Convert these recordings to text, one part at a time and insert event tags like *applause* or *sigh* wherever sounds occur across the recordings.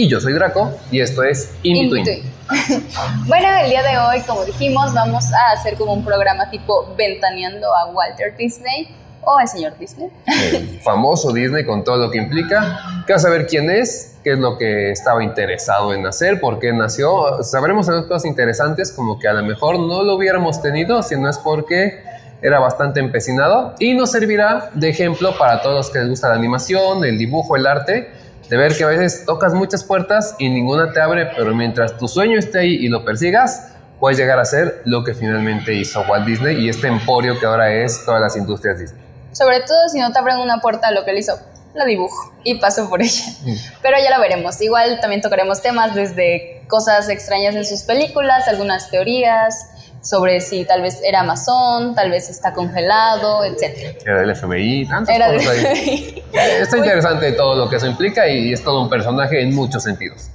Y yo soy Draco, y esto es In, Between. *laughs* bueno, el día de hoy, como dijimos, vamos a hacer como un programa tipo ventaneando a Walter Disney o al señor Disney. El *laughs* famoso Disney con todo lo que implica. Que a saber quién es, qué es lo que estaba interesado en hacer, por qué nació. Sabremos cosas interesantes como que a lo mejor no lo hubiéramos tenido si no es porque era bastante empecinado y nos servirá de ejemplo para todos los que les gusta la animación, el dibujo, el arte, de ver que a veces tocas muchas puertas y ninguna te abre, pero mientras tu sueño esté ahí y lo persigas, puedes llegar a ser lo que finalmente hizo Walt Disney y este emporio que ahora es todas las industrias Disney. Sobre todo si no te abren una puerta, lo que él hizo, la dibujo y paso por ella. Mm. Pero ya lo veremos. Igual también tocaremos temas desde cosas extrañas en sus películas, algunas teorías, sobre si tal vez era masón, tal vez está congelado, etc. Era del FBI, tantas era cosas ahí. Está interesante todo lo que eso implica y es todo un personaje en muchos sentidos.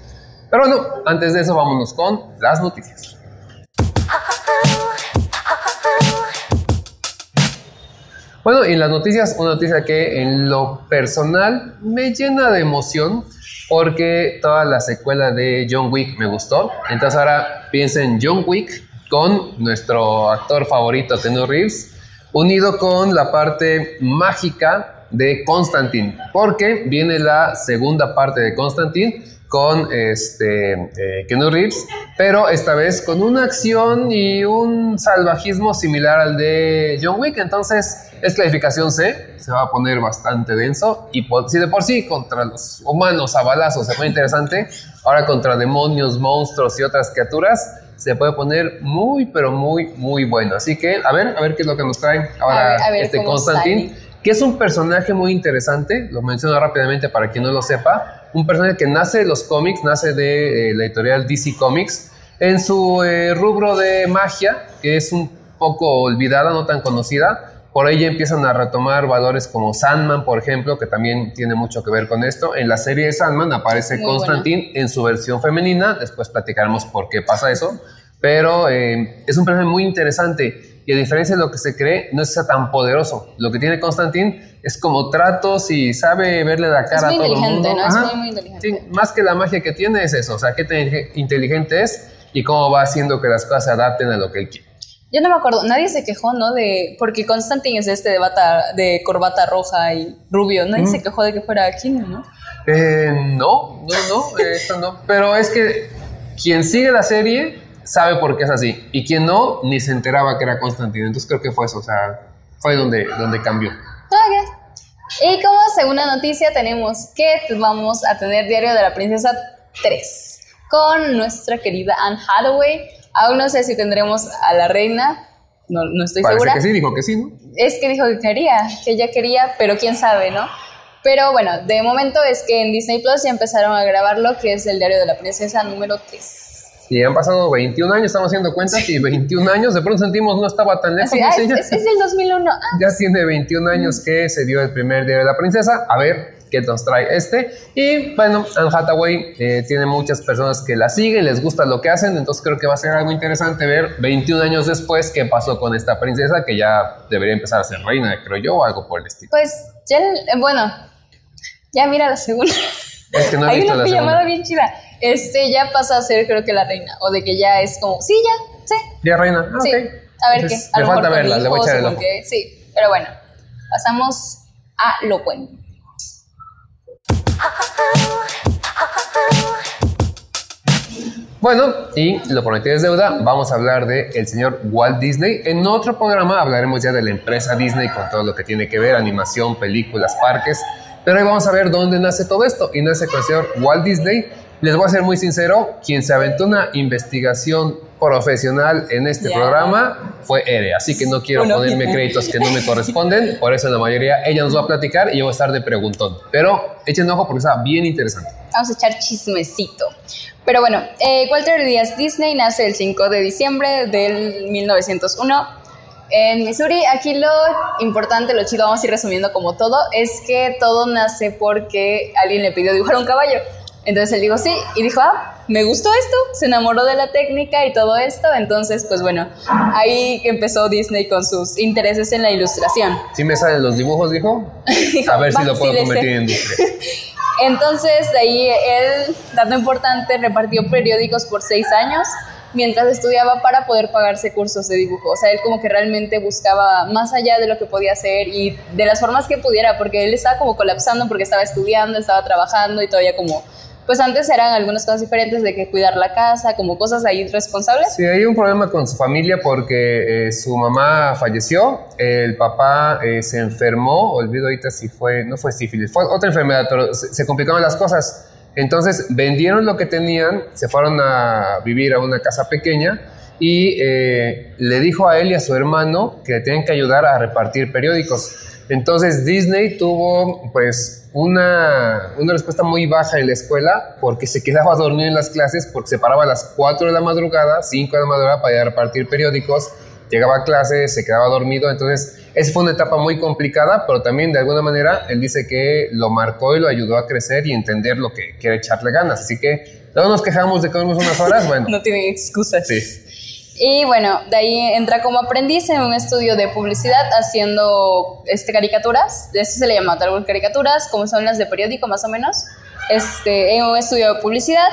Pero bueno, antes de eso vámonos con las noticias. Bueno, y en las noticias, una noticia que en lo personal me llena de emoción porque toda la secuela de John Wick me gustó. Entonces ahora piensen en John Wick con nuestro actor favorito, Keanu Reeves, unido con la parte mágica de Constantine, porque viene la segunda parte de Constantine con este eh, Reeves, pero esta vez con una acción y un salvajismo similar al de John Wick. Entonces, es clasificación C, se va a poner bastante denso. Y si de por sí contra los humanos a balazos se pone interesante, ahora contra demonios, monstruos y otras criaturas se puede poner muy, pero muy, muy bueno. Así que, a ver, a ver qué es lo que nos trae ahora este Constantine, que es un personaje muy interesante, lo menciono rápidamente para quien no lo sepa, un personaje que nace de los cómics, nace de eh, la editorial DC Comics, en su eh, rubro de magia, que es un poco olvidada, no tan conocida, por ahí empiezan a retomar valores como Sandman, por ejemplo, que también tiene mucho que ver con esto. En la serie de Sandman aparece Constantine en su versión femenina, después platicaremos por qué pasa eso, pero eh, es un personaje muy interesante y a diferencia de lo que se cree, no es tan poderoso. Lo que tiene Constantine es como tratos y sabe verle la cara a todo el mundo. ¿no? Es muy, muy inteligente. Sí, más que la magia que tiene es eso, o sea, qué inteligente es y cómo va haciendo que las cosas se adapten a lo que él quiere. Yo no me acuerdo, nadie se quejó, ¿no? De, porque Constantine es este de, bata, de corbata roja y rubio, nadie se quejó de que fuera Kino, ¿no? Eh, no, no, no, *laughs* esto no. Pero es que quien sigue la serie sabe por qué es así. Y quien no, ni se enteraba que era Constantine. Entonces creo que fue eso, o sea, fue donde, donde cambió. Ok. Y como segunda noticia tenemos que vamos a tener Diario de la Princesa 3 con nuestra querida Anne Hathaway Aún no sé si tendremos a la reina, no, no estoy Parece segura. que sí, dijo que sí, ¿no? Es que dijo que quería, que ella quería, pero quién sabe, ¿no? Pero bueno, de momento es que en Disney Plus ya empezaron a grabarlo, que es el diario de la princesa número 3. Y han pasado 21 años, estamos haciendo cuentas, y 21 años, de pronto sentimos no estaba tan lejos. Ah, es, es, del 2001. Ah. Ya tiene 21 años que se dio el primer Diario de la Princesa. A ver, que nos trae este. Y bueno, Anne Hathaway eh, tiene muchas personas que la siguen, les gusta lo que hacen, entonces creo que va a ser algo interesante ver 21 años después qué pasó con esta princesa que ya debería empezar a ser reina, creo yo, o algo por el estilo. Pues ya, eh, bueno, ya mira la segunda. Es que no he Hay visto una pijamada bien chida. Este ya pasa a ser creo que la reina, o de que ya es como, sí, ya, sí. Ya reina, ah, Sí, ok. a ver Entonces, qué. A Me lo falta verla, le voy a echar el ojo. Sí, pero bueno, pasamos a lo bueno. Bueno, y lo prometido es deuda, vamos a hablar de el señor Walt Disney. En otro programa hablaremos ya de la empresa Disney con todo lo que tiene que ver, animación, películas, parques. Pero hoy vamos a ver dónde nace todo esto. Y nace con el señor Walt Disney. Les voy a ser muy sincero, quien se aventó una investigación profesional en este programa fue Ere. Así que no quiero Bueno. ponerme créditos que no me corresponden. Por eso la mayoría ella nos va a platicar y yo voy a estar de preguntón. Pero echen ojo porque está bien interesante. Vamos a echar chismecito. Pero bueno, eh, Walter Díaz Disney nace el 5 de diciembre del 1901 en Missouri. Aquí lo importante, lo chido, vamos a ir resumiendo como todo, es que todo nace porque alguien le pidió dibujar un caballo. Entonces él dijo sí y dijo, ah, me gustó esto, se enamoró de la técnica y todo esto. Entonces, pues bueno, ahí empezó Disney con sus intereses en la ilustración. Si me salen los dibujos, dijo. *laughs* A ver si lo puedo sí convertir en industria. *laughs* Entonces, de ahí él, dato importante, repartió periódicos por seis años mientras estudiaba para poder pagarse cursos de dibujo. O sea, él como que realmente buscaba más allá de lo que podía hacer y de las formas que pudiera, porque él estaba como colapsando porque estaba estudiando, estaba trabajando y todavía como pues antes eran algunas cosas diferentes de que cuidar la casa, como cosas ahí responsables. Sí, hay un problema con su familia porque eh, su mamá falleció, el papá eh, se enfermó, olvido ahorita si fue, no fue sífilis, fue otra enfermedad, pero se, se complicaron las cosas. Entonces vendieron lo que tenían, se fueron a vivir a una casa pequeña y eh, le dijo a él y a su hermano que le tenían que ayudar a repartir periódicos. Entonces Disney tuvo pues una, una respuesta muy baja en la escuela porque se quedaba dormido en las clases porque se paraba a las 4 de la madrugada, 5 de la madrugada para ir a repartir periódicos, llegaba a clase, se quedaba dormido, entonces esa fue una etapa muy complicada, pero también de alguna manera él dice que lo marcó y lo ayudó a crecer y entender lo que quiere echarle ganas. Así que no nos quejamos de que dormimos unas horas, *laughs* bueno. no tienen excusas. Sí. Y bueno, de ahí entra como aprendiz en un estudio de publicidad haciendo este, caricaturas, de eso se le llama tal cual caricaturas, como son las de periódico más o menos, este, en un estudio de publicidad.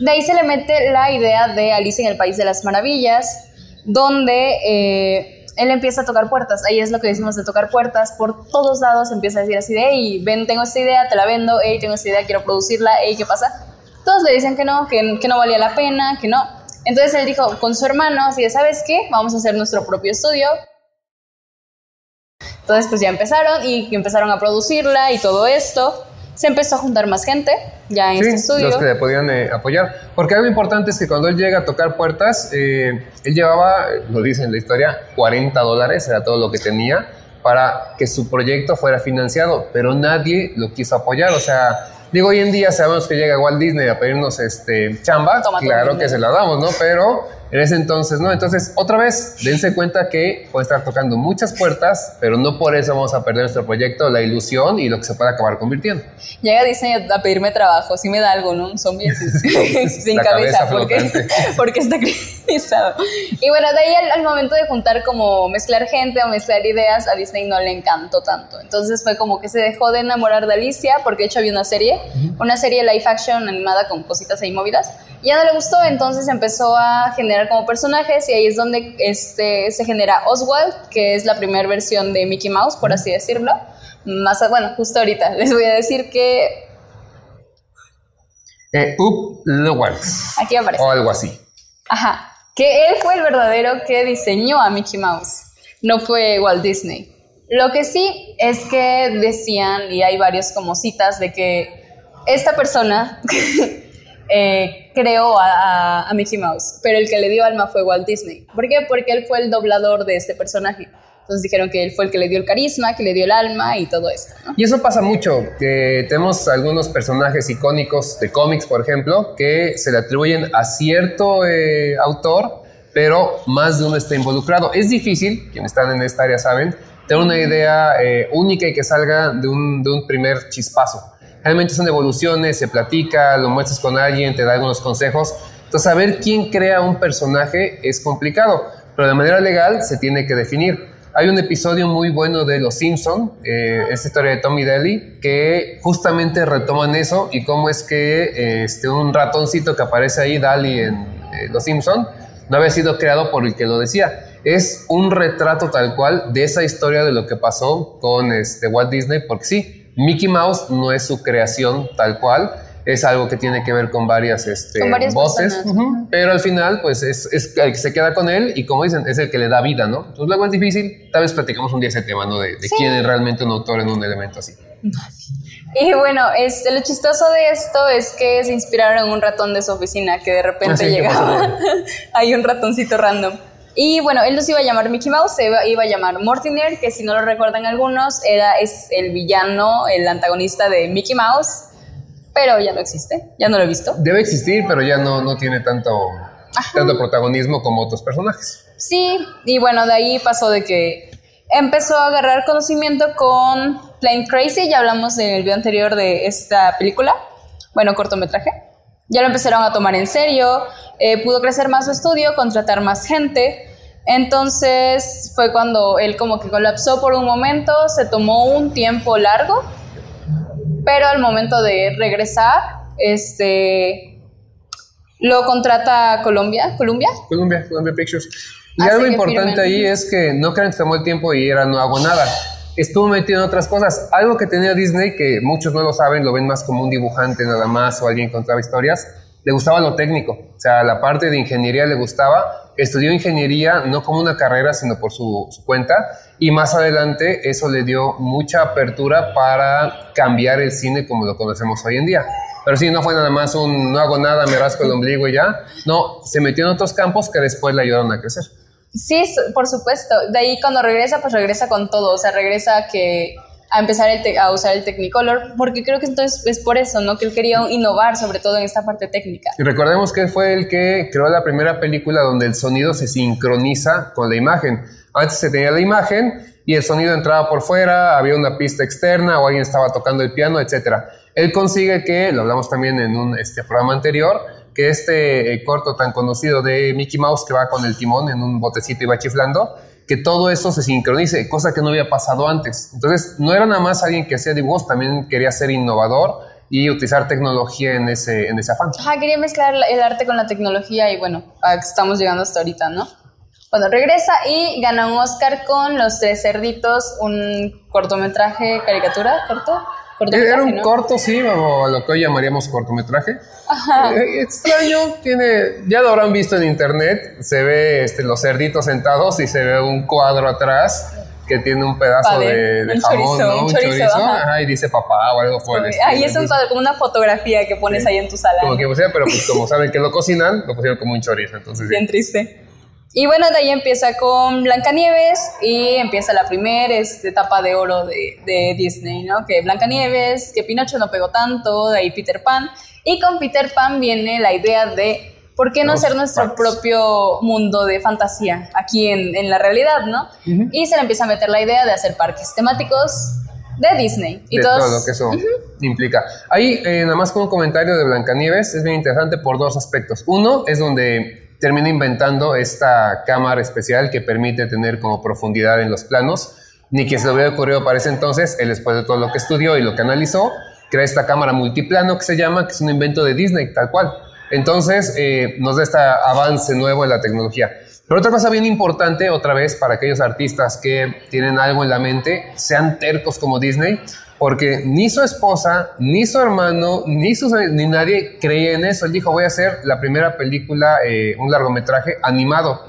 De ahí se le mete la idea de Alicia en el País de las Maravillas, donde eh, él empieza a tocar puertas. Ahí es lo que decimos de tocar puertas. Por todos lados empieza a decir así de, hey, ven, tengo esta idea, te la vendo, hey, tengo esta idea, quiero producirla, hey, ¿qué pasa? Todos le dicen que no, que no valía la pena, que no. Entonces él dijo con su hermano, así de, ¿sabes qué? Vamos a hacer nuestro propio estudio. Entonces pues ya empezaron y empezaron a producirla y todo esto se empezó a juntar más gente ya en sí, este estudio. los que le podían eh, apoyar. Porque algo importante es que cuando él llega a tocar puertas, eh, él llevaba, lo dice en la historia, 40 dólares, era todo lo que tenía, para que su proyecto fuera financiado, pero nadie lo quiso apoyar. O sea, digo, hoy en día sabemos que llega Walt Disney a pedirnos este, chamba, Toma, claro que se la damos, ¿no? Pero en ese entonces, ¿no? Entonces, otra vez, dense cuenta que puede estar tocando muchas puertas, pero no por eso vamos a perder nuestro proyecto, la ilusión y lo que se puede acabar convirtiendo. Llega Disney a pedirme trabajo, si me da algo, ¿no? Un zombie *laughs* sin La cabeza, cabeza porque, *laughs* porque está criminalizado. Y bueno, de ahí al, al momento de juntar como mezclar gente o mezclar ideas, a Disney no le encantó tanto. Entonces fue como que se dejó de enamorar de Alicia, porque de hecho había una serie, una serie live action animada con cositas ahí movidas. Y ya no le gustó, entonces empezó a generar como personajes y ahí es donde este, se genera Oswald, que es la primera versión de Mickey Mouse, por así decirlo. Más, a- bueno, justo ahorita *laughs* les voy a decir que Eh, Up aquí aparece. o algo así. Ajá, que él fue el verdadero que diseñó a Mickey Mouse, no fue Walt Disney. Lo que sí es que decían, y hay varios como citas, de que esta persona *laughs* eh, creó a, a- a Mickey Mouse, pero el que le dio alma fue Walt Disney. ¿Por qué? Porque él fue el doblador de este personaje. Entonces dijeron que él fue el que le dio el carisma, que le dio el alma y todo esto, ¿no? Y eso pasa mucho, que tenemos algunos personajes icónicos de cómics, por ejemplo, que se le atribuyen a cierto eh, autor, pero más de uno está involucrado. Es difícil, quienes están en esta área saben, tener una idea eh, única y que salga de un, de un primer chispazo. Realmente son evoluciones, se platica, lo muestras con alguien, te da algunos consejos. Entonces, saber quién crea un personaje es complicado, pero de manera legal se tiene que definir. Hay un episodio muy bueno de Los Simpson, eh, esta historia de Tommy Daly, que justamente retoman eso y cómo es que eh, este, un ratoncito que aparece ahí, Daly en eh, Los Simpson, no había sido creado por el que lo decía. Es un retrato tal cual de esa historia de lo que pasó con este, Walt Disney, porque sí, Mickey Mouse no es su creación tal cual, es algo que tiene que ver con varias, este, Con varias voces, pero al final pues es, es el que se queda con él y como dicen, es el que le da vida, ¿no? Entonces luego es difícil, tal vez platicamos un día ese tema, ¿no? De, de quién es realmente un autor en un elemento así. Y bueno, este, lo chistoso de esto es que se inspiraron en un ratón de su oficina que de repente Ah, sí, ¿qué llegaba. *laughs* Hay un ratoncito random. Y bueno, él los iba a llamar Mickey Mouse, se iba, iba a llamar Mortimer, que si no lo recuerdan algunos, era, es el villano, el antagonista de Mickey Mouse, pero ya no existe, ya no lo he visto. Debe existir, pero ya no, no tiene tanto, tanto protagonismo como otros personajes. Sí, y bueno, de ahí pasó de que empezó a agarrar conocimiento con Plain Crazy, ya hablamos en el video anterior de esta película, bueno, cortometraje. Ya lo empezaron a tomar en serio, eh, pudo crecer más su estudio, contratar más gente. Entonces fue cuando él como que colapsó por un momento, se tomó un tiempo largo, pero al momento de regresar, este, lo contrata Colombia, Colombia. Colombia, Colombia Pictures. Y algo importante ahí es que no crean que tomó el tiempo y era no hago nada. Estuvo metido en otras cosas. Algo que tenía Disney, que muchos no lo saben, lo ven más como un dibujante nada más o alguien que contaba historias, le gustaba lo técnico. O sea, la parte de ingeniería le gustaba. Estudió ingeniería no como una carrera, sino por su, cuenta. Y más adelante eso le dio mucha apertura para cambiar el cine como lo conocemos hoy en día. Pero sí, no fue nada más un no hago nada, me rasco el ombligo y ya. No, se metió en otros campos que después le ayudaron a crecer. Sí, por supuesto. De ahí cuando regresa, pues regresa con todo. O sea, regresa que a empezar a usar el Technicolor, porque creo que entonces es por eso, ¿no? Que él quería innovar, sobre todo en esta parte técnica. Y recordemos que fue el que creó la primera película donde el sonido se sincroniza con la imagen. Antes se tenía la imagen y el sonido entraba por fuera, había una pista externa o alguien estaba tocando el piano, etc. Él consigue que, lo hablamos también en un este, programa anterior, que este eh, corto tan conocido de Mickey Mouse que va con el timón en un botecito y va chiflando, que todo eso se sincronice, cosa que no había pasado antes. Entonces, no era nada más alguien que hacía dibujos, también quería ser innovador y utilizar tecnología en ese, en ese afán. Ajá, quería mezclar el arte con la tecnología y bueno, estamos llegando hasta ahorita, ¿no? Bueno, regresa y gana un Oscar con Los Tres Cerditos, un cortometraje, caricatura, corto. Era un corto, sí, o lo que hoy llamaríamos cortometraje. Ajá. Eh, extraño, tiene, ya lo habrán visto en internet, se ve este, los cerditos sentados y se ve un cuadro atrás que tiene un pedazo de, de jamón, ¿no? Un chorizo, Ajá, y dice papá o algo por el Ahí es un, como una fotografía que pones ahí en tu sala. Como que pusieron, pero pues como saben que lo cocinan, lo pusieron como un chorizo, entonces... Bien triste. Y bueno, de ahí empieza con Blancanieves y empieza la primera este, etapa de oro de, de, Disney, ¿no? Que Blancanieves, que Pinocho no pegó tanto, de ahí Peter Pan. Y con Peter Pan viene la idea de ¿por qué no ser nuestro propio mundo de fantasía aquí en, en la realidad, no? Y se le empieza a meter la idea de hacer parques temáticos de Disney. Y de todo lo que eso implica. Ahí, eh, nada más con un comentario de Blancanieves, es bien interesante por dos aspectos. Uno es donde termina inventando esta cámara especial que permite tener como profundidad en los planos. Ni que se le hubiera ocurrido para ese entonces, él después de todo lo que estudió y lo que analizó, crea esta cámara multiplano que se llama, que es un invento de Disney, tal cual. Entonces, eh, nos da este avance nuevo en la tecnología. Pero otra cosa bien importante, otra vez, para aquellos artistas que tienen algo en la mente, sean tercos como Disney, porque ni su esposa, ni su hermano, ni, ni nadie creía en eso. Él dijo, voy a hacer la primera película, eh, un largometraje animado.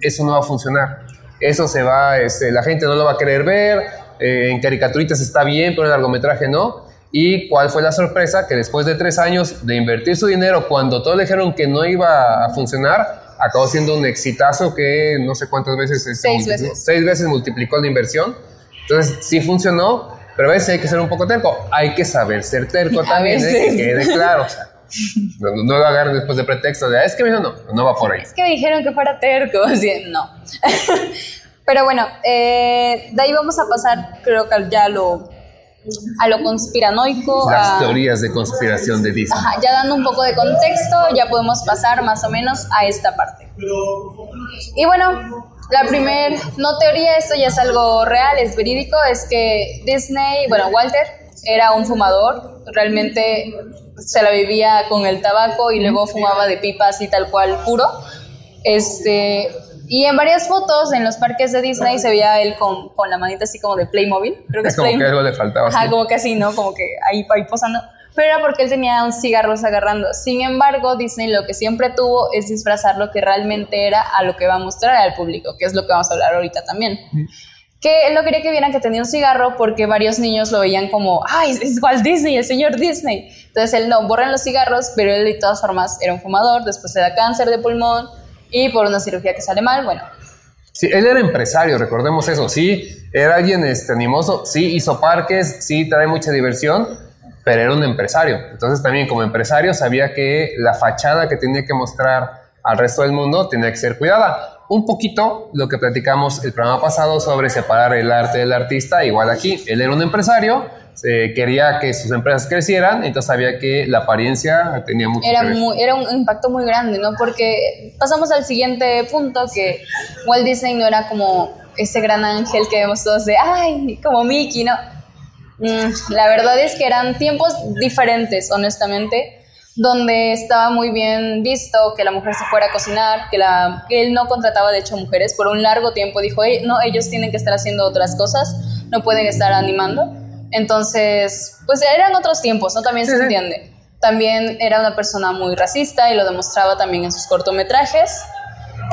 Eso no va a funcionar. Eso se va, este, la gente no lo va a querer ver, eh, en caricaturitas está bien, pero en largometraje no. ¿Y cuál fue la sorpresa? Que después de tres años de invertir su dinero, cuando todos le dijeron que no iba a funcionar, acabó siendo un exitazo que no sé cuántas veces... Seis veces. Seis veces multiplicó la inversión. Entonces, sí funcionó, pero a veces hay que ser un poco terco. Hay que saber ser terco *laughs* también, ¿eh? que quede claro. no, lo agarren después de pretexto de, ah, es que me no, no va por ahí. Es que dijeron que fuera terco, *laughs* no. *laughs* Pero bueno, eh, de ahí vamos a pasar, creo que ya lo, a lo conspiranoico. Las teorías de conspiración de Disney. Ajá, ya dando un poco de contexto, ya podemos pasar más o menos a esta parte. Y bueno, la primera, no teoría, esto ya es algo real, es verídico, es que Disney, bueno, Walter era un fumador, realmente se la vivía con el tabaco y luego fumaba de pipas y tal cual puro. Este, y en varias fotos en los parques de Disney se veía él con, con la manita así como de Playmobil. Creo que es, *laughs* como que algo le faltaba. Ajá, como que así, ¿no? Como que ahí, ahí posando pero era porque él tenía un cigarro agarrando. Sin embargo, Disney lo que siempre tuvo es disfrazar lo que realmente era a lo que va a mostrar al público, que es lo que vamos a hablar ahorita también. Que él no quería que vieran que tenía un cigarro porque varios niños lo veían como, ay, es igual Disney, el señor Disney. Entonces él no, borran los cigarros, pero él de todas formas era un fumador, después se da cáncer de pulmón y por una cirugía que sale mal, bueno. Sí, él era empresario, recordemos eso, sí, era alguien este, animoso, sí, hizo parques, sí, trae mucha diversión, pero era un empresario. Entonces también como empresario sabía que la fachada que tenía que mostrar al resto del mundo tenía que ser cuidada. Un poquito lo que platicamos el programa pasado sobre separar el arte del artista, igual aquí, él era un empresario, quería que sus empresas crecieran, entonces sabía que la apariencia tenía mucho era era un impacto muy grande, ¿no? Porque pasamos al siguiente punto, que Walt Disney no era como ese gran ángel que vemos todos de, ay, como Mickey, ¿no? Mm, la verdad es que eran tiempos diferentes, honestamente donde estaba muy bien visto que la mujer se fuera a cocinar, que, la, que él no contrataba de hecho mujeres por un largo tiempo, dijo, no, ellos tienen que estar haciendo otras cosas, no pueden estar animando. Entonces, pues eran otros tiempos, ¿no? También se entiende. También era una persona muy racista y lo demostraba también en sus cortometrajes.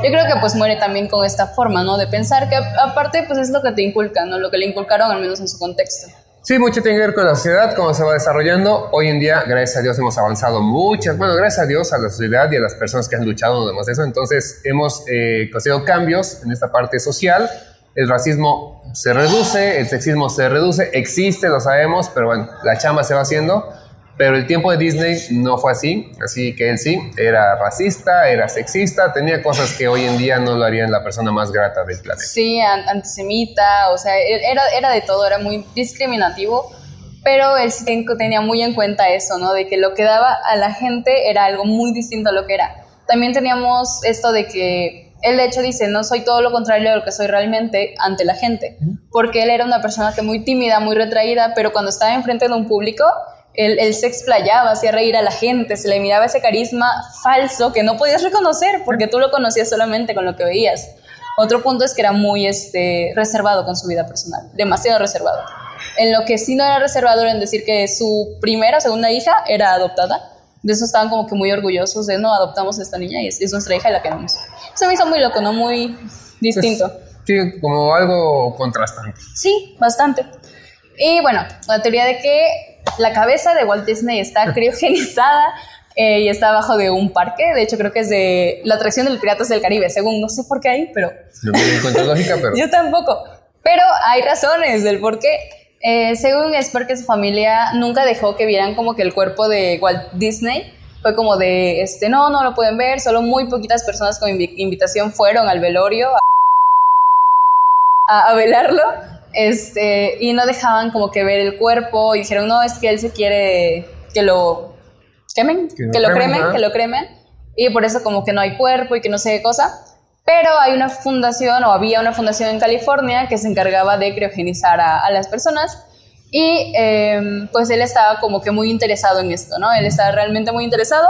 Yo creo que pues muere también con esta forma, ¿no? De pensar que aparte pues es lo que te inculcan, ¿no? Lo que le inculcaron al menos en su contexto. Sí, mucho tiene que ver con la sociedad, cómo se va desarrollando. Hoy en día, gracias a Dios, hemos avanzado muchas, bueno, gracias a Dios, a la sociedad y a las personas que han luchado, demás eso. Entonces, hemos eh, conseguido cambios en esta parte social. El racismo se reduce, el sexismo se reduce, existe, lo sabemos, pero bueno, la chamba se va haciendo. Pero el tiempo de Disney no fue así, así que él sí, era racista, era sexista, tenía cosas que hoy en día no lo harían la persona más grata del planeta. Sí, antisemita, o sea, era, era de todo, era muy discriminativo, pero él sí tenía muy en cuenta eso, ¿no? De que lo que daba a la gente era algo muy distinto a lo que era. También teníamos esto de que él de hecho dice, no soy todo lo contrario de lo que soy realmente ante la gente, porque él era una persona que muy tímida, muy retraída, pero cuando estaba enfrente de un público, él, se explayaba, hacía reír a la gente, se le miraba ese carisma falso que no podías reconocer porque tú lo conocías solamente con lo que veías. Otro punto es que era muy este, reservado con su vida personal, demasiado reservado. En lo que sí no era reservado era en decir que su primera o segunda hija era adoptada. De eso estaban como que muy orgullosos de, no, adoptamos a esta niña y es, nuestra hija y la queremos. Eso me hizo muy loco, ¿no? Muy distinto. sí, como algo contrastante. Sí, bastante. Y bueno, la teoría de que la cabeza de Walt Disney está *laughs* criogenizada eh, y está abajo de un parque. De hecho, creo que es de la atracción del Piratas del Caribe, según no sé por qué hay, pero. No me encuentro lógica, pero. *laughs* Yo tampoco. Pero hay razones del por qué. Eh, según es porque su familia nunca dejó que vieran como que el cuerpo de Walt Disney fue como de, este, no, no lo pueden ver, solo muy poquitas personas con invitación fueron al velorio a velarlo este, y no dejaban como que ver el cuerpo y dijeron, no, es que él se quiere que lo quemen, que, lo cremen, que lo cremen. Y por eso como que no hay cuerpo y que no sé qué cosa. Pero hay una fundación o había una fundación en California que se encargaba de criogenizar a, las personas. Y em, pues él estaba como que muy interesado en esto, ¿no? Él estaba realmente muy interesado.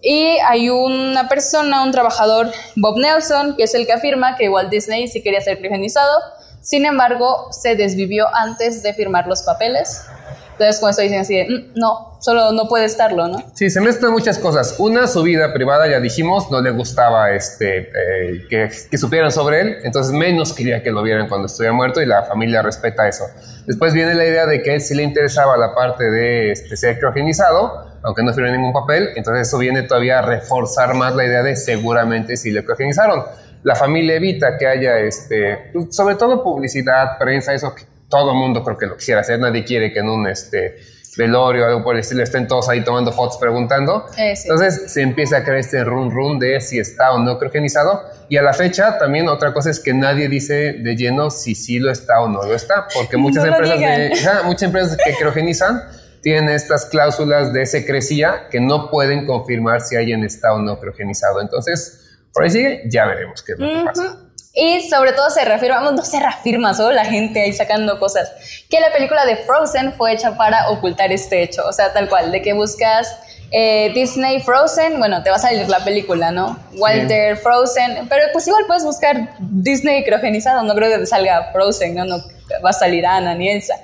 Y hay una persona, un trabajador, Bob Nelson, que es el que afirma que Walt Disney sí quería ser criogenizado, sin embargo, se desvivió antes de firmar los papeles. Entonces, como estoy diciendo así, de, mm, no, solo no puede estarlo, ¿no? Sí, se mezclan muchas cosas. Una, su vida privada, ya dijimos, no le gustaba este, eh, que, que, supieran sobre él, entonces menos quería que lo vieran cuando estuviera muerto y la familia respeta eso. Después viene la idea de que a él sí le interesaba la parte de este, ser criogenizado, aunque no firmó ningún papel, entonces eso viene todavía a reforzar más la idea de seguramente sí le criogenizaron la familia evita que haya, este, pues, sobre todo publicidad, prensa, eso que todo mundo creo que lo quisiera hacer, nadie quiere que en un este, velorio o algo por el estilo estén todos ahí tomando fotos preguntando. Eh, Entonces se empieza a crear este run run de si está o no criogenizado. Y a la fecha también otra cosa es que nadie dice de lleno si sí lo está o no lo está, porque *laughs* muchas empresas de, muchas empresas que criogenizan tienen estas cláusulas de secrecía que no pueden confirmar si alguien está o no criogenizado. Entonces, por ahí sigue, ya veremos qué es lo que pasa. Y sobre todo se reafirma, no se reafirma, solo la gente ahí sacando cosas, que la película de Frozen fue hecha para ocultar este hecho, o sea, tal cual, de que buscas eh, Disney Frozen, bueno, te va a salir la película, ¿no? Walter Frozen, pero pues igual puedes buscar Disney criogenizado, no creo que te salga Frozen, ¿no? No va a salir Ana ni Elsa.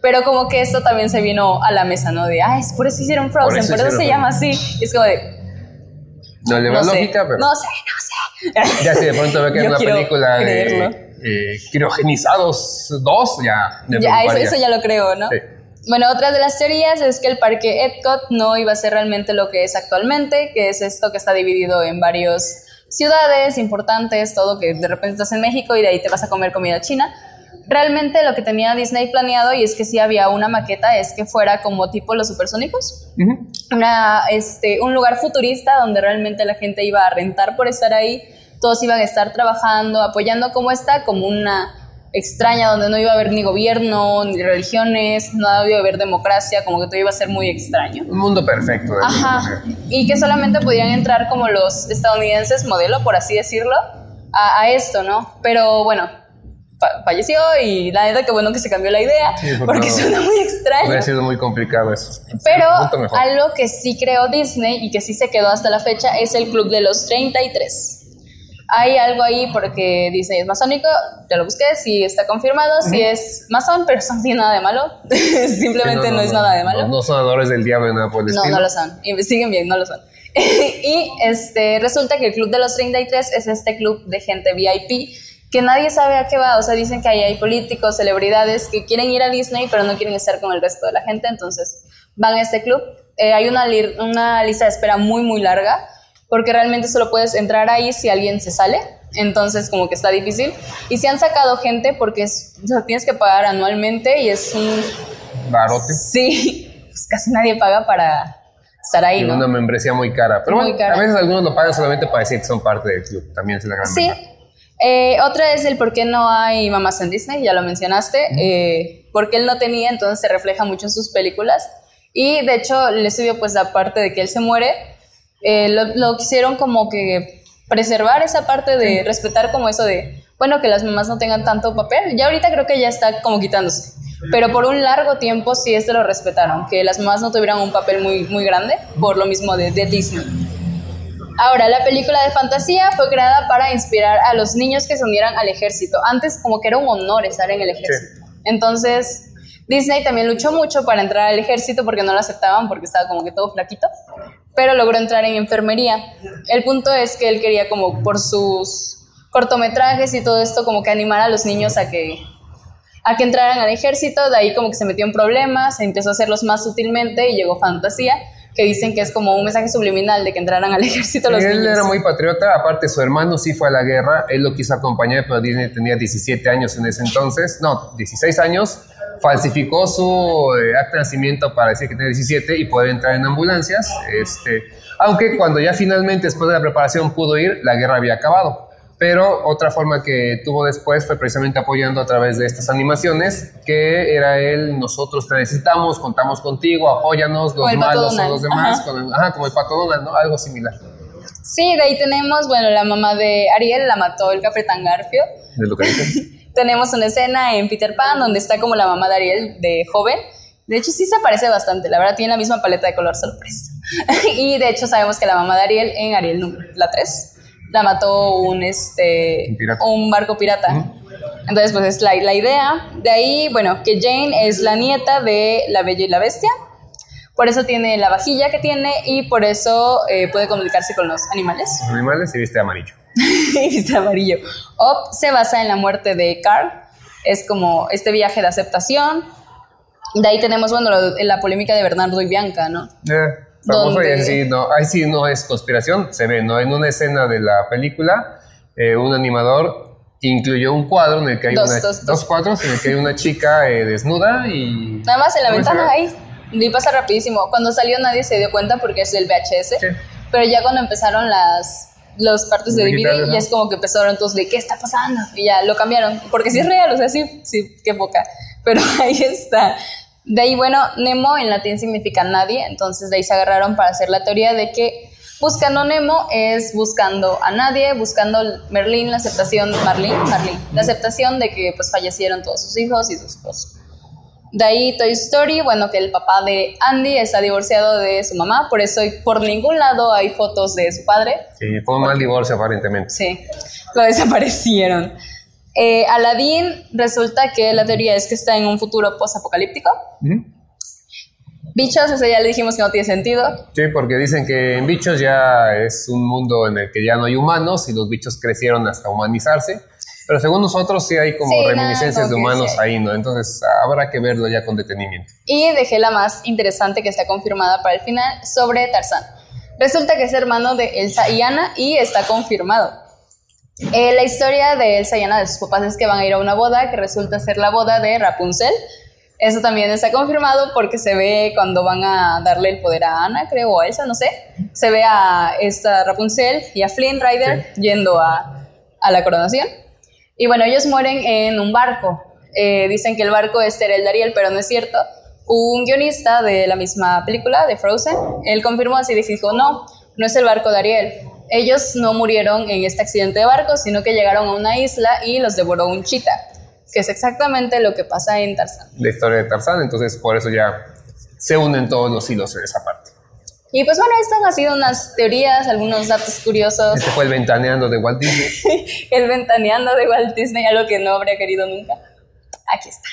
Pero como que esto también se vino a la mesa, ¿no? De, ah, es por eso hicieron Frozen, por eso, se llama así. es como de, no le va lógica, pero. No sé, no sé. Ya si de pronto ve que es *laughs* una película de eh, criogenizados 2, ya. Ya, eso, eso, ya lo creo, ¿no? Sí. Bueno, otra de las teorías es que el parque Epcot no iba a ser realmente lo que es actualmente, que es esto que está dividido en varias ciudades importantes, todo que de repente estás en México y de ahí te vas a comer comida china realmente lo que tenía Disney planeado, y es que sí había una maqueta, es que fuera como tipo los supersónicos. una, este, un lugar futurista donde realmente la gente iba a rentar por estar ahí, todos iban a estar trabajando, apoyando como está, como una extraña donde no iba a haber ni gobierno, ni religiones, no iba a haber democracia, como que todo iba a ser muy extraño. Un mundo perfecto. Ajá. Y que solamente podían entrar como los estadounidenses modelo, por así decirlo, a, a esto, ¿no? Pero bueno, falleció y la verdad que bueno que se cambió la idea porque suena muy extraño. Ha sido muy complicado eso. Pero algo que sí creó Disney y que sí se quedó hasta la fecha es el Club de los 33. Hay algo ahí porque Disney es masónico, ya lo busqué, si está confirmado, si es masón, pero eso no tiene nada de malo. *laughs* Simplemente no, es nada de malo. No, son adores del diablo nada por el No, no lo son. Investiguen bien, no lo son. *laughs* y este, resulta que el Club de los 33 es este club de gente VIP que nadie sabe a qué va. O sea, dicen que ahí hay políticos, celebridades que quieren ir a Disney, pero no quieren estar con el resto de la gente, entonces van a este club. Eh, hay una, una lista de espera muy, muy larga, porque realmente solo puedes entrar ahí si alguien se sale. Entonces, como que está difícil. Y si han sacado gente porque es, o sea, tienes que pagar anualmente y es un. Barote. Sí, pues casi nadie paga para, estar ahí, ¿no? Una membresía muy cara. Pero bueno, a veces algunos lo pagan solamente para decir que son parte del club. También es la gran Sí, eh, otra es el por qué no hay mamás en Disney, ya lo mencionaste, eh, porque él no tenía, entonces se refleja mucho en sus películas. Y de hecho, le subió pues la parte de que él se muere, eh, lo, quisieron como que preservar esa parte de respetar como eso de, bueno, que las mamás no tengan tanto papel. Ya ahorita creo que ya está como quitándose. Pero por un largo tiempo sí este lo respetaron, que las mamás no tuvieran un papel muy, muy grande, por lo mismo de, de Disney. Ahora, la película de fantasía fue creada para inspirar a los niños que se unieran al ejército. Antes como que era un honor estar en el ejército. Entonces, Disney también luchó mucho para entrar al ejército porque no lo aceptaban porque estaba como que todo flaquito, pero logró entrar en enfermería. El punto es que él quería como por sus cortometrajes y todo esto como que animar a los niños a que a que entraran al ejército, de ahí como que se metió en problemas, se empezó a hacerlos más sutilmente y llegó fantasía que dicen que es como un mensaje subliminal de que entraran al *laughs* ejército los él era muy patriota, aparte su hermano sí fue a la guerra, él lo quiso acompañar, pero Disney tenía 17 años en ese entonces, no, 16 años, falsificó su eh, acta de nacimiento para decir que tenía 17 y poder entrar en ambulancias, este, aunque cuando ya finalmente después de la preparación pudo ir, la guerra había acabado. Pero otra forma que tuvo después fue precisamente apoyando a través de estas animaciones, que era él, nosotros te necesitamos, contamos contigo, apóyanos, los malos son los demás, ajá. como el Pato Donald, ¿no? Algo similar. Sí, de ahí tenemos, bueno, la mamá de Ariel la mató el Capitán Garfio. De lo que tenemos una escena en Peter Pan donde está como la mamá de Ariel de joven. De hecho, sí se parece bastante, la verdad tiene la misma paleta de color sorpresa. *laughs* y de hecho sabemos que la mamá de Ariel en Ariel la 3 la mató un, este, un, barco pirata. Entonces, pues es la, la, idea. De ahí, bueno, que Jane es la nieta de la Bella y la Bestia. Por eso tiene la vajilla que tiene y por eso eh, puede comunicarse con los animales. Los animales y viste amarillo. *laughs* y viste amarillo. Op se basa en la muerte de Carl. Es como este viaje de aceptación. De ahí tenemos, bueno, la, polémica de Bernardo y Bianca, ¿no? Eh famoso y así no, ahí sí no es conspiración, se ve, ¿no? En una escena de la película, eh, un animador incluyó un cuadro en el que hay dos, una, dos, cuadros en el que hay una chica eh, desnuda y... Nada más en la ventana ahí, y pasa rapidísimo. Cuando salió nadie se dio cuenta porque es del VHS, pero ya cuando empezaron las los partes de DVD, ya es como que empezaron todos de ¿qué está pasando? Y ya lo cambiaron, porque sí es real, o sea, sí, sí, qué poca. Pero *laughs* ahí está. De ahí, bueno, Nemo en latín significa nadie, entonces de ahí se agarraron para hacer la teoría de que buscando Nemo es buscando a nadie, buscando Merlín, la aceptación, Marlene, Marlene, la aceptación de que pues fallecieron todos sus hijos y su esposo. De ahí Toy Story, bueno, que el papá de Andy está divorciado de su mamá, por eso por ningún lado hay fotos de su padre. Sí, fue un mal divorcio aparentemente. Sí, lo desaparecieron. Eh, Aladdin resulta que la teoría es que está en un futuro post-apocalíptico. Bichos, eso ya le dijimos que no tiene sentido. Sí, porque dicen que en bichos ya es un mundo en el que ya no hay humanos y los bichos crecieron hasta humanizarse. Pero según nosotros sí hay como reminiscencias de humanos ahí, ¿no? Entonces habrá que verlo ya con detenimiento. Y dejé la más interesante que está confirmada para el final sobre Tarzán. Resulta que es hermano de Elsa y Anna y está confirmado. Eh, la historia de Elsa y Anna de sus papás es que van a ir a una boda que resulta ser la boda de Rapunzel. Eso también está confirmado porque se ve cuando van a darle el poder a Ana, creo, o a Elsa, no sé. Se ve a esta Rapunzel y a Flynn Rider yendo a, a, la coronación. Y bueno, ellos mueren en un barco. Eh, dicen que el barco es Terel Dariel, pero no es cierto. Un guionista de la misma película, de Frozen, él confirmó así, dijo, no, no es el barco de Ariel, ellos no murieron en este accidente de barco, sino que llegaron a una isla y los devoró un chita. que es exactamente lo que pasa en Tarzán. La historia de Tarzán, entonces por eso ya se unen todos los hilos en esa parte. Y pues bueno, estas han sido unas teorías, algunos datos curiosos. Este fue el ventaneando de Walt Disney. *laughs* el ventaneando de Walt Disney, algo que no habría querido nunca. Aquí está.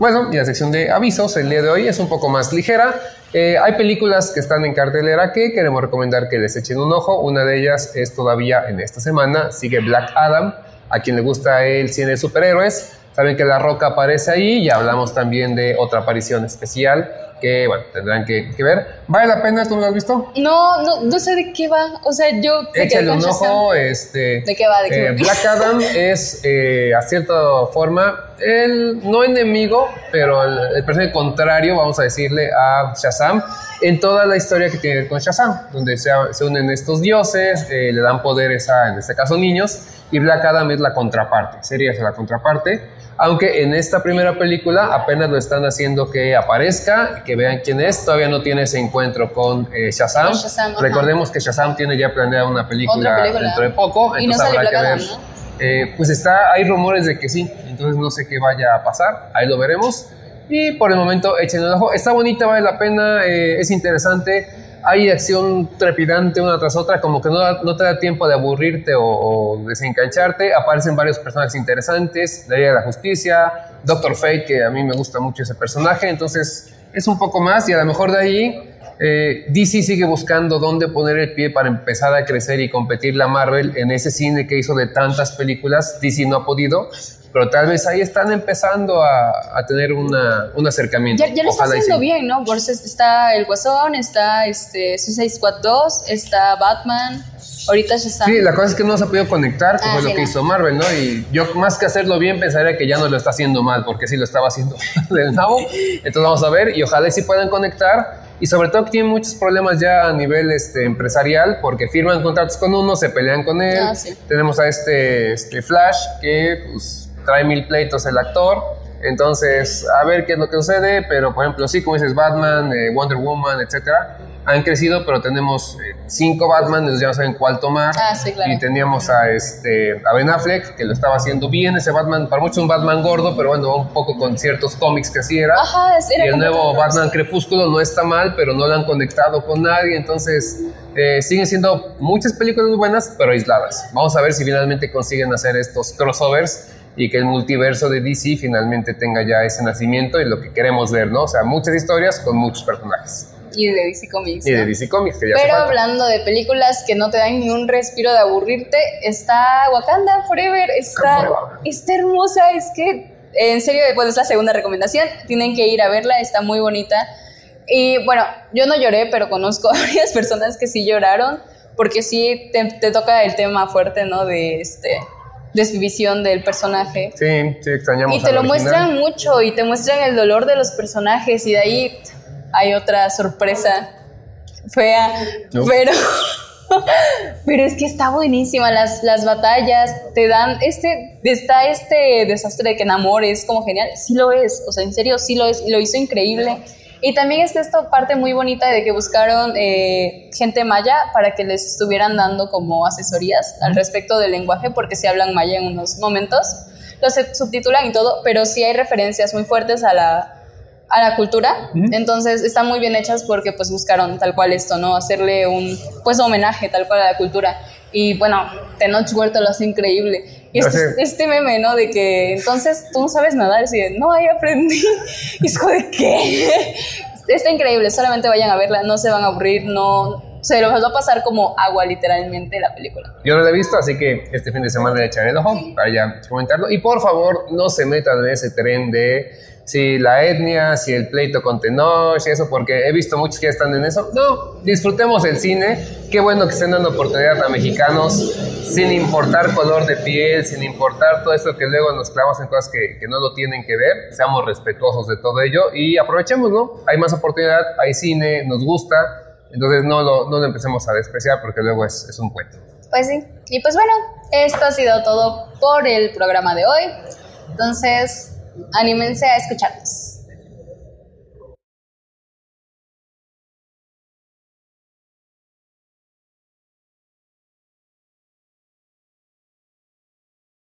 Bueno, y la sección de avisos el día de hoy es un poco más ligera. Eh, hay películas que están en cartelera que queremos recomendar que les echen un ojo. Una de ellas es todavía en esta semana, sigue Black Adam. A quien le gusta el cine de superhéroes, saben que La Roca aparece ahí y hablamos también de otra aparición especial que, bueno, tendrán que, ver. ¿Vale la pena? ¿Tú lo has visto? No, no, no sé de qué va. O sea, yo... Échale un ojo. Este, ¿De qué va? ¿De qué eh, *laughs* Black Adam es, eh, a cierta forma, el no enemigo, pero el, personaje contrario, vamos a decirle, a Shazam, en toda la historia que tiene con Shazam, donde se, se unen estos dioses, eh, le dan poderes a, en este caso, niños, y Black Adam es la contraparte, sería la contraparte, aunque en esta primera película apenas lo están haciendo que aparezca, que vean quién es, todavía no tiene ese encuentro con eh, Shazam. Recordemos que Shazam tiene ya planeada una película, dentro de poco, entonces habrá que ver. Eh, pues está, hay rumores de que sí, entonces no sé qué vaya a pasar, ahí lo veremos. Y por el momento echen el ojo, está bonita, vale la pena, eh, es interesante hay acción trepidante una tras otra, como que no, no te da tiempo de aburrirte o, desencancharte. Aparecen varios personajes interesantes, la Ley de la Justicia, Doctor Fate, que a mí me gusta mucho ese personaje, entonces es un poco más y a lo mejor de ahí eh, DC sigue buscando dónde poner el pie para empezar a crecer y competir la Marvel en ese cine que hizo de tantas películas. DC no ha podido, pero tal vez ahí están empezando a, a tener una, un acercamiento. Ya, ya lo está haciendo bien, ¿no? Por eso está El Guasón, está este, Suicide Squad 2, está Batman, ahorita ya está. Sí, la cosa es que no se ha podido conectar, que ah, fue lo que hizo Marvel, ¿no? Y yo más que hacerlo bien pensaría que ya no lo está haciendo mal, porque sí lo estaba haciendo *laughs* del nabo. Entonces vamos a ver y ojalá sí puedan conectar. Y sobre todo que tienen muchos problemas ya a nivel este, empresarial, porque firman contratos con uno, se pelean con él. Ah, Tenemos a este, este Flash que pues, trae mil pleitos el actor. Entonces, a ver qué es lo que sucede, pero por ejemplo, sí, como dices, Batman, eh, Wonder Woman, etcétera, han crecido, pero tenemos eh, cinco Batman, entonces ya saben cuál tomar. Ah, sí, claro. Y teníamos a, este, a Ben Affleck, que lo estaba haciendo bien, ese Batman, para muchos un Batman gordo, pero bueno, un poco con ciertos cómics que así era. Ajá, era y el nuevo Batman Crepúsculo no está mal, pero no lo han conectado con nadie, entonces eh, siguen siendo muchas películas muy buenas, pero aisladas. Vamos a ver si finalmente consiguen hacer estos crossovers y que el multiverso de DC finalmente tenga ya ese nacimiento y lo que queremos ver, ¿no? O sea, muchas historias con muchos personajes. Y de DC Comics. Y de DC Comics, que ya Pero hablando de películas que no te dan ni un respiro de aburrirte, está Wakanda Forever, está, está hermosa, es que, en serio, pues es la segunda recomendación, tienen que ir a verla, está muy bonita. Y bueno, yo no lloré, pero conozco a *laughs* varias personas que sí lloraron, porque sí te, te toca el tema fuerte, ¿no? De este desvisión del personaje. Sí, sí, extrañamos. Y te lo muestran mucho y te muestran el dolor de los personajes y de ahí hay otra sorpresa fea, pero... *laughs* Pero es que está buenísima, las, las batallas te dan, este, está este desastre de que enamores, como genial, sí lo es, o sea, en serio sí lo es, y lo hizo increíble. Y también está esta parte muy bonita de que buscaron eh, gente maya para que les estuvieran dando como asesorías al respecto del lenguaje, porque si hablan maya en unos momentos. Los subtitulan y todo, pero sí hay referencias muy fuertes a la, a la cultura. Entonces están muy bien hechas porque pues buscaron tal cual esto, ¿no? Hacerle un pues homenaje tal cual a la cultura. Y bueno, Tenoch Huerta lo hace increíble. Y este, este, meme, ¿no? De que entonces tú no sabes nadar. De, no, ahí aprendí. *laughs* Y es como de, ¿qué? *laughs* Está increíble, solamente vayan a verla, no se van a aburrir, no, se los va a pasar como agua literalmente la película. Yo no la he visto, así que este fin de semana le echaré el ojo para ya comentarlo. Y por favor, no se metan en ese tren de si la etnia, si el pleito con Tenoch, eso, porque he visto muchos que están en eso. No, disfrutemos el cine. Qué bueno que estén dando oportunidad a mexicanos, sin importar color de piel, sin importar todo eso que luego nos clavamos en cosas que, que no lo tienen que ver. Seamos respetuosos de todo ello y aprovechemos, ¿no? Hay más oportunidad, hay cine, nos gusta. Entonces no lo, no lo empecemos a despreciar porque luego es, es un cuento. Pues sí. Y pues bueno, esto ha sido todo por el programa de hoy. Entonces, anímense a escucharnos.